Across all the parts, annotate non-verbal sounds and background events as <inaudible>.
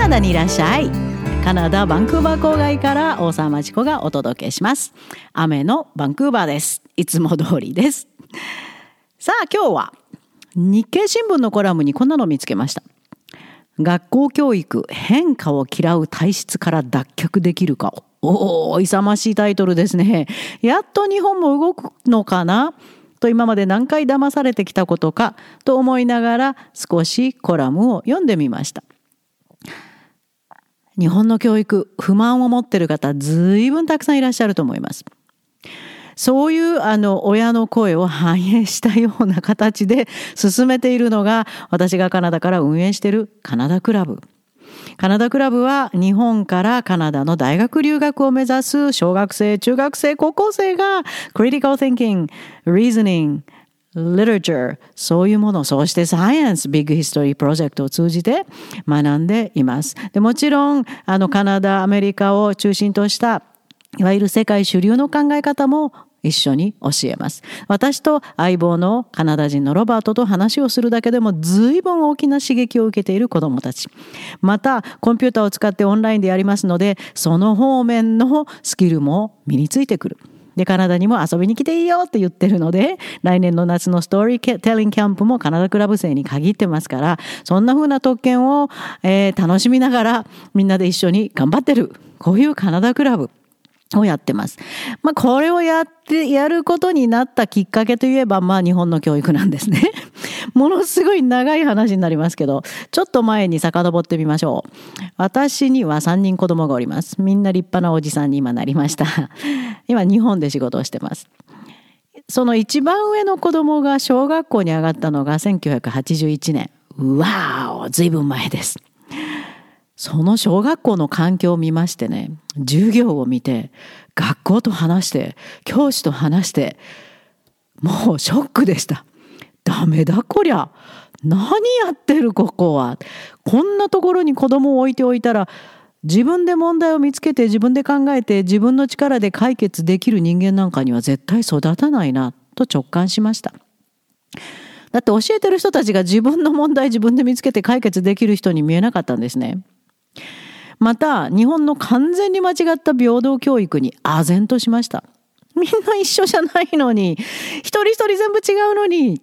ナダにいらっしゃい。カナダバンクーバー郊外から大沢町子がお届けします。雨のバンクーバーです。いつも通りです。さあ今日は日経新聞のコラムにこんなの見つけました。学校教育変化を嫌う体質から脱却できるか。おお勇ましいタイトルですね。やっと日本も動くのかな？と今まで何回騙されてきたことか？と思いながら少しコラムを読んでみました。日本の教育不満を持ってる方ずいぶんたくさんいらっしゃると思いますそういうあの親の声を反映したような形で進めているのが私がカナダから運営しているカナダクラブ。カナダクラブは日本からカナダの大学留学を目指す小学生、中学生、高校生が critical thinking, reasoning, literature そういうものそしてサイエンスビッグヒストリープロジェクトを通じて学んでいますでもちろんあのカナダアメリカを中心としたいわゆる世界主流の考え方も一緒に教えます。私と相棒のカナダ人のロバートと話をするだけでも随分大きな刺激を受けている子供たち。また、コンピューターを使ってオンラインでやりますので、その方面のスキルも身についてくる。で、カナダにも遊びに来ていいよって言ってるので、来年の夏のストーリーテリングキャンプもカナダクラブ生に限ってますから、そんな風な特権を、えー、楽しみながらみんなで一緒に頑張ってる。こういうカナダクラブ。をやってます。まあ、これをやって、やることになったきっかけといえば、まあ、日本の教育なんですね。<laughs> ものすごい長い話になりますけど、ちょっと前に遡ってみましょう。私には3人子供がおります。みんな立派なおじさんに今なりました。<laughs> 今、日本で仕事をしてます。その一番上の子供が小学校に上がったのが1981年。うわー、ずいぶん前です。その小学校の環境を見ましてね、授業を見て、学校と話して、教師と話して、もうショックでした。ダメだこりゃ。何やってるここは。こんなところに子供を置いておいたら、自分で問題を見つけて自分で考えて自分の力で解決できる人間なんかには絶対育たないなと直感しました。だって教えてる人たちが自分の問題自分で見つけて解決できる人に見えなかったんですね。また日本の完全に間違った平等教育に唖然としました。みんな一緒じゃないのに一人一人全部違うのに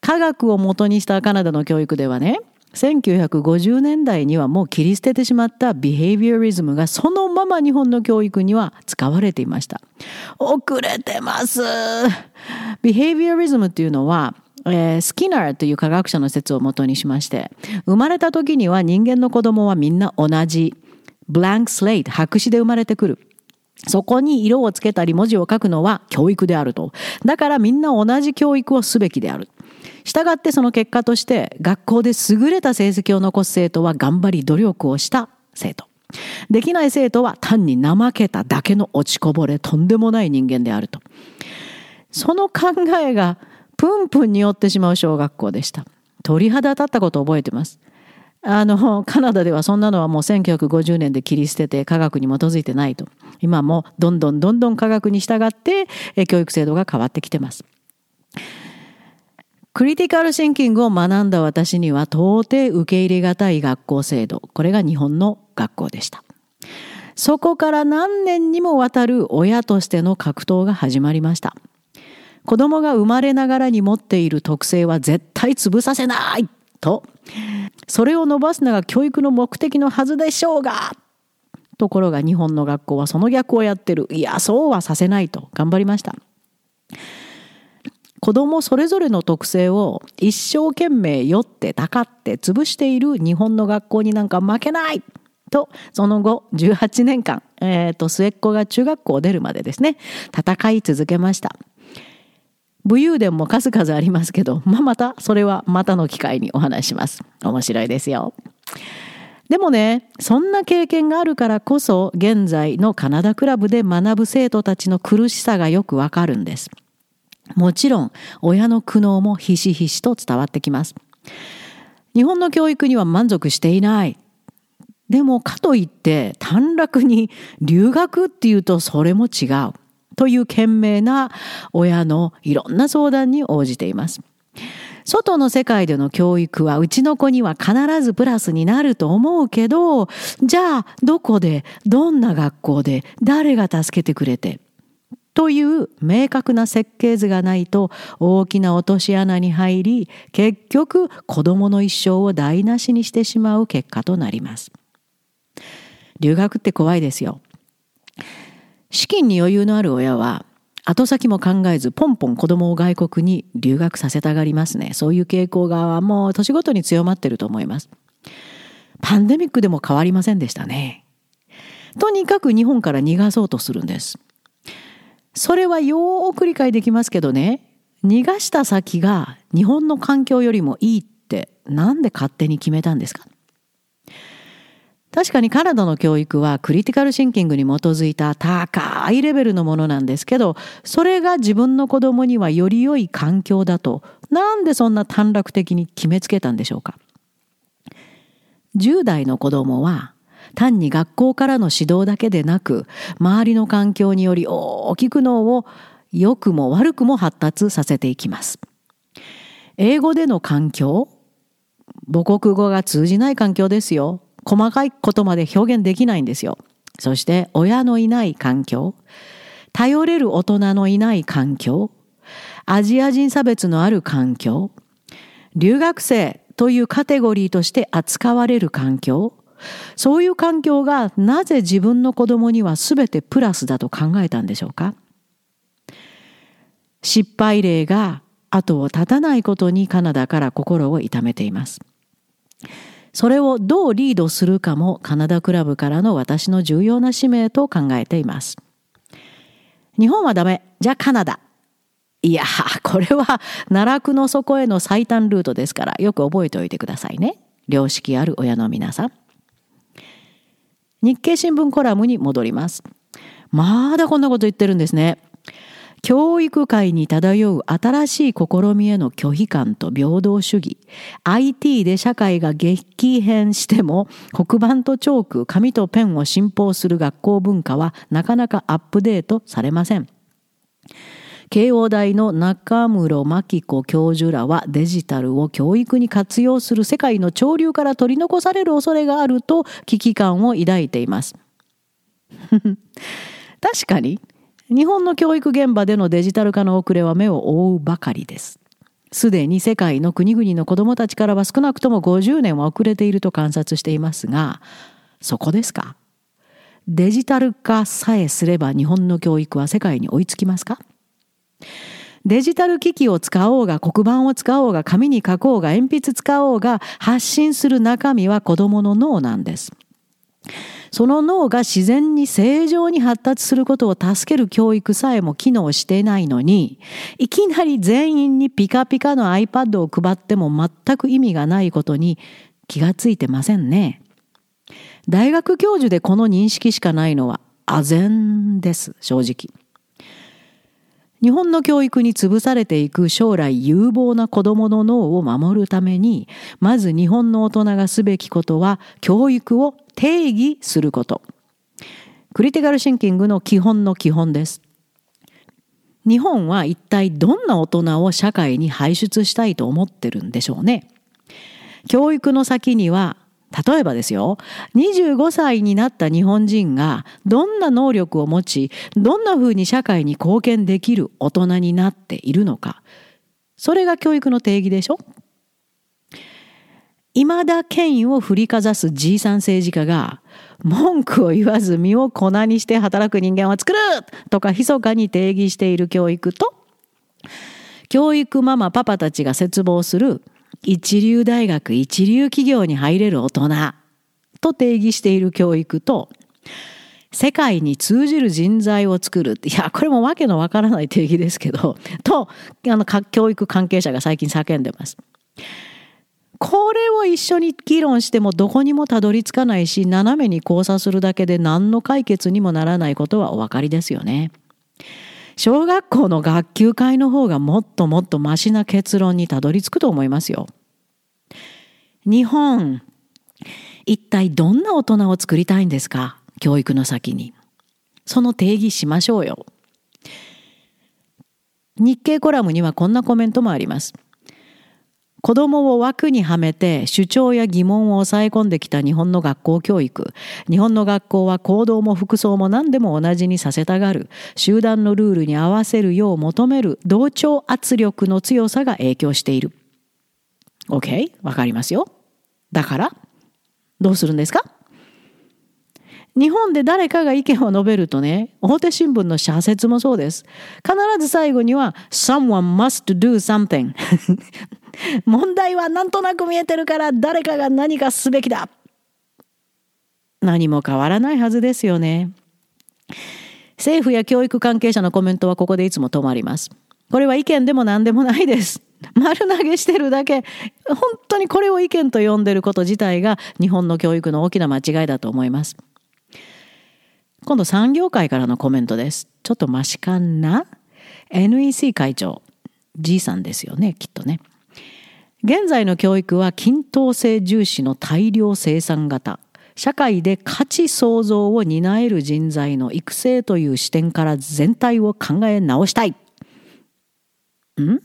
科学をもとにしたカナダの教育ではね1950年代にはもう切り捨ててしまったビヘイビアリズムがそのまま日本の教育には使われていました。遅れてます。ビヘイビアリズムっていうのはえー、スキナーという科学者の説をもとにしまして生まれた時には人間の子供はみんな同じ。ブランクスレイト白紙で生まれてくる。そこに色をつけたり文字を書くのは教育であると。だからみんな同じ教育をすべきである。したがってその結果として学校で優れた成績を残す生徒は頑張り努力をした生徒。できない生徒は単に怠けただけの落ちこぼれとんでもない人間であると。その考えがプンプンに酔ってしまう小学校でした。鳥肌立ったことを覚えてます。あの、カナダではそんなのはもう1950年で切り捨てて科学に基づいてないと。今もどんどんどんどん科学に従って教育制度が変わってきてます。クリティカルシンキングを学んだ私には到底受け入れがたい学校制度。これが日本の学校でした。そこから何年にもわたる親としての格闘が始まりました。子供が生まれながらに持っている特性は絶対潰させないと、それを伸ばすのが教育の目的のはずでしょうが、ところが日本の学校はその逆をやってる。いや、そうはさせないと頑張りました。子供それぞれの特性を一生懸命酔ってたかって潰している日本の学校になんか負けないとその後18年間、えー、と末っ子が中学校を出るまでですね戦い続けました。武勇伝も数々ありますけど、まあ、またそれはまたの機会にお話します。面白いですよ。でもね、そんな経験があるからこそ、現在のカナダクラブで学ぶ生徒たちの苦しさがよくわかるんです。もちろん、親の苦悩もひしひしと伝わってきます。日本の教育には満足していない。でも、かといって、短絡に留学っていうとそれも違う。という懸命な親のいろんな相談に応じています。外の世界での教育はうちの子には必ずプラスになると思うけど、じゃあどこで、どんな学校で、誰が助けてくれて、という明確な設計図がないと大きな落とし穴に入り結局子供の一生を台無しにしてしまう結果となります。留学って怖いですよ。資金に余裕のある親は後先も考えずポンポン子供を外国に留学させたがりますね。そういう傾向がもう年ごとに強まってると思います。パンデミックでも変わりませんでしたね。とにかく日本から逃がそうとするんです。それはよーく理解できますけどね、逃がした先が日本の環境よりもいいってなんで勝手に決めたんですか？確かにカナダの教育はクリティカルシンキングに基づいた高いレベルのものなんですけど、それが自分の子供にはより良い環境だと、なんでそんな短絡的に決めつけたんでしょうか？10代の子供は単に学校からの指導だけでなく、周りの環境により大きく脳を良くも悪くも発達させていきます。英語での環境母国語が通じない環境ですよ。細かいことまで表現できないんですよ。そして親のいない環境、頼れる大人のいない環境、アジア人差別のある環境、留学生というカテゴリーとして扱われる環境、そういう環境がなぜ自分の子供には全てプラスだと考えたんでしょうか？失敗例が後を絶たないことにカナダから心を痛めています。それをどうリードするかもカナダクラブからの私の重要な使命と考えています。日本はダメ。じゃあカナダ。いや、<laughs> これは奈落の底への最短ルートですからよく覚えておいてくださいね。良識ある親の皆さん。日経新聞コラムに戻ります。まだこんなこと言ってるんですね。教育界に漂う新しい試みへの拒否感と平等主義。IT で社会が激変しても黒板とチョーク紙とペンを信奉する学校文化はなかなかアップデートされません。慶応大の中室真紀子教授らはデジタルを教育に活用する世界の潮流から取り残される恐れがあると危機感を抱いています。<laughs> 確かに日本の教育現場でのデジタル化の遅れは目を覆うばかりです。すでに世界の国々の子どもたちからは少なくとも50年は遅れていると観察していますが、そこですか？デジタル化さえすれば日本の教育は世界に追いつきますか？デジタル機器を使おうが黒板を使おうが紙に書こうが鉛筆使おうが発信する中身は子どもの脳なんです。その脳が自然に正常に発達することを助ける教育さえも機能していないのに、いきなり全員にピカピカの iPad を配っても全く意味がないことに気がついてませんね。大学教授でこの認識しかないのは唖然です、正直。日本の教育に潰されていく将来有望な子供の脳を守るために、まず日本の大人がすべきことは教育を定義すること。クリティカルシンキングの基本の基本です。日本は一体どんな大人を社会に輩出したいと思ってるんでしょうね。教育の先には例えばですよ、25歳になった日本人がどんな能力を持ち、どんな風に社会に貢献できる大人になっているのか。それが教育の定義でしょ未だ権威を振りかざすじいさん政治家が文句を言わず身を粉にして働く人間を作るとか密かに定義している教育と教育ママパパたちが絶望する一流大学一流企業に入れる大人と定義している教育と世界に通じる人材を作るっていやこれもわけのわからない定義ですけどとあの教育関係者が最近叫んでます。これを一緒に議論してもどこにもたどり着かないし斜めに交差するだけで何の解決にもならないことはお分かりですよね。小学校の学級会の方がもっともっとマシな結論にたどり着くと思いますよ。日本、一体どんな大人を作りたいんですか？教育の先に。その定義しましょうよ。日経コラムにはこんなコメントもあります。子供を枠にはめて主張や疑問を抑え込んできた日本の学校教育。日本の学校は行動も服装も何でも同じにさせたがる。集団のルールに合わせるよう求める同調圧力の強さが影響している。OK? わかりますよ。だからどうするんですか？日本で誰かが意見を述べるとね、表新聞の社説もそうです。必ず最後には、someone must do something <laughs> 問題はなんとなく見えてるから誰かが何かすべきだ。何も変わらないはずですよね。政府や教育関係者のコメントはここでいつも止まります。これは意見でも何でもないです。<laughs> 丸投げしてるだけ。本当にこれを意見と呼んでること自体が日本の教育の大きな間違いだと思います。今度産業界からのコメントです。ちょっとマシかな ?NEC 会長、G さんですよね、きっとね。現在の教育は均等性重視の大量生産型。社会で価値創造を担える人材の育成という視点から全体を考え直したい。ん？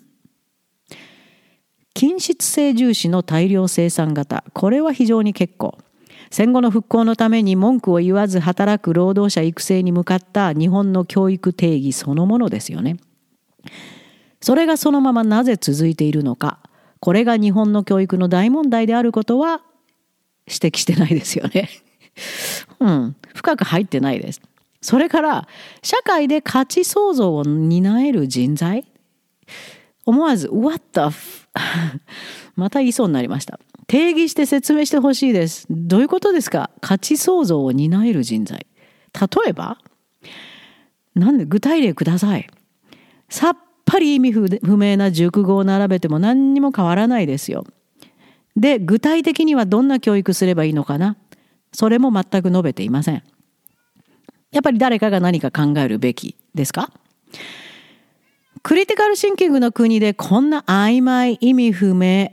均質性重視の大量生産型。これは非常に結構。戦後の復興のために文句を言わず働く労働者育成に向かった日本の教育定義そのものですよね。それがそのままなぜ続いているのかこれが日本の教育の大問題であることは指摘してないですよね。<laughs> うん、深く入ってないです。それから社会で価値創造を担える人材？思わず「What the f また言いそうになりました。定義して説明してほしいです。どういうことですか？価値創造を担える人材。例えばなんで具体例ください。ぱり意味不明な熟語を並べても何にも変わらないですよ。で、具体的にはどんな教育すればいいのかな？それも全く述べていません。やっぱり誰かが何か考えるべきですか？クリティカルシンキングの国でこんな曖昧意味不明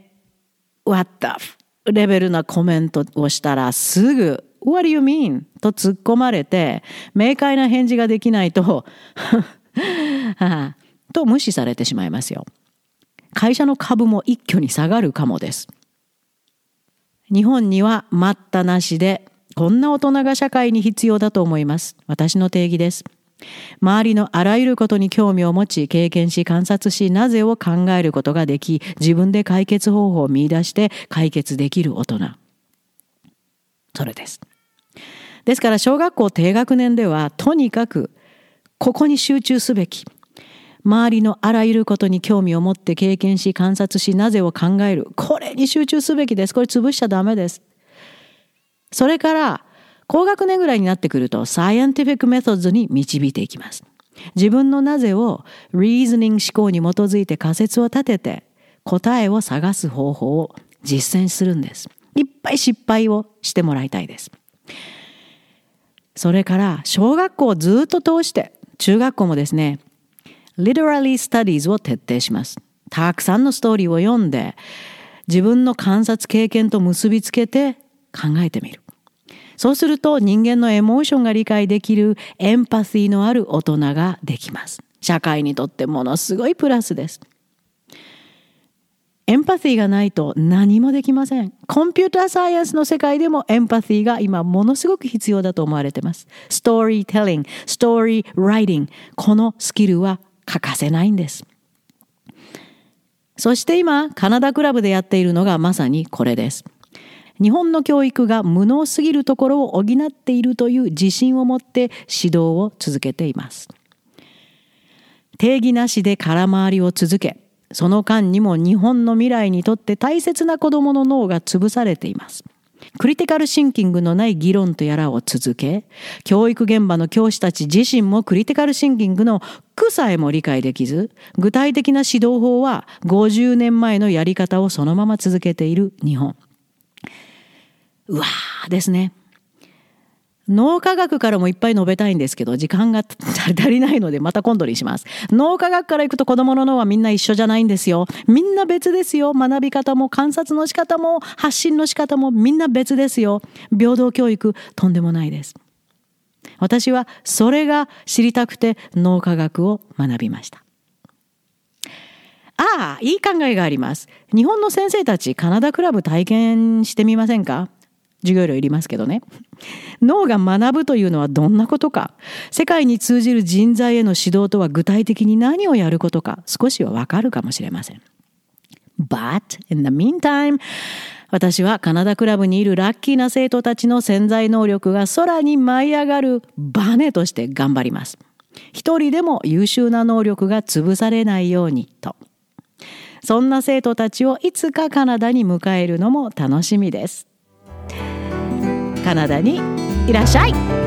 What the レベルなコメントをしたらすぐ What do you mean? と突っ込まれて明快な返事ができないと <laughs> と無視されてしまいますよ。会社の株も一挙に下がるかもです。日本には待ったなしでこんな大人が社会に必要だと思います。私の定義です。周りのあらゆることに興味を持ち、経験し、観察し、なぜを考えることができ、自分で解決方法を見出して解決できる大人。それです。ですから、小学校低学年では、とにかく、ここに集中すべき。周りのあらゆることに興味を持って経験し、観察し、なぜを考える？これに集中すべきです。これ潰しちゃダメです。それから、高学年ぐらいになってくると、サイエンティフィックメソッドに導いていきます。自分のなぜをリーズニング思考に基づいて仮説を立てて答えを探す方法を実践するんです。いっぱい失敗をしてもらいたいです。それから小学校をずっと通して中学校もですね literally studies を徹底します。たくさんのストーリーを読んで自分の観察経験と結びつけて考えてみる。そうすると人間のエモーションが理解できるエンパシーのある大人ができます。社会にとってものすごいプラスです。エンパシーがないと何もできません。コンピューターサイエンスの世界でもエンパシーが今ものすごく必要だと思われてます。ストーリーテリング、ストーリーライティング、このスキルは欠かせないんです。そして今、カナダクラブでやっているのがまさにこれです。日本の教育が無能すぎるところを補っているという自信を持って指導を続けています。定義なしで空回りを続け、その間にも日本の未来にとって大切な子供の脳が潰されています。クリティカルシンキングのない議論とやらを続け、教育現場の教師たち自身もクリティカルシンキングの苦さえも理解できず、具体的な指導法は50年前のやり方をそのまま続けている日本。うわーですね。脳科学からもいっぱい述べたいんですけど、時間が足りないのでまた今度にします。脳科学からいくと子供の脳はみんな一緒じゃないんですよ。みんな別ですよ。学び方も観察の仕方も発信の仕方もみんな別ですよ。平等教育とんでもないです。私はそれが知りたくて脳科学を学びました。ああ、いい考えがあります。日本の先生たち、カナダクラブ体験してみませんか？授業料いりますけどね。脳が学ぶというのはどんなことか。世界に通じる人材への指導とは具体的に何をやることか、少しはわかるかもしれません。But in the meantime, 私はカナダクラブにいるラッキーな生徒たちの潜在能力が空に舞い上がるバネとして頑張ります。一人でも優秀な能力が潰されないようにと。そんな生徒たちをいつかカナダに迎えるのも楽しみです。カナダにいらっしゃい。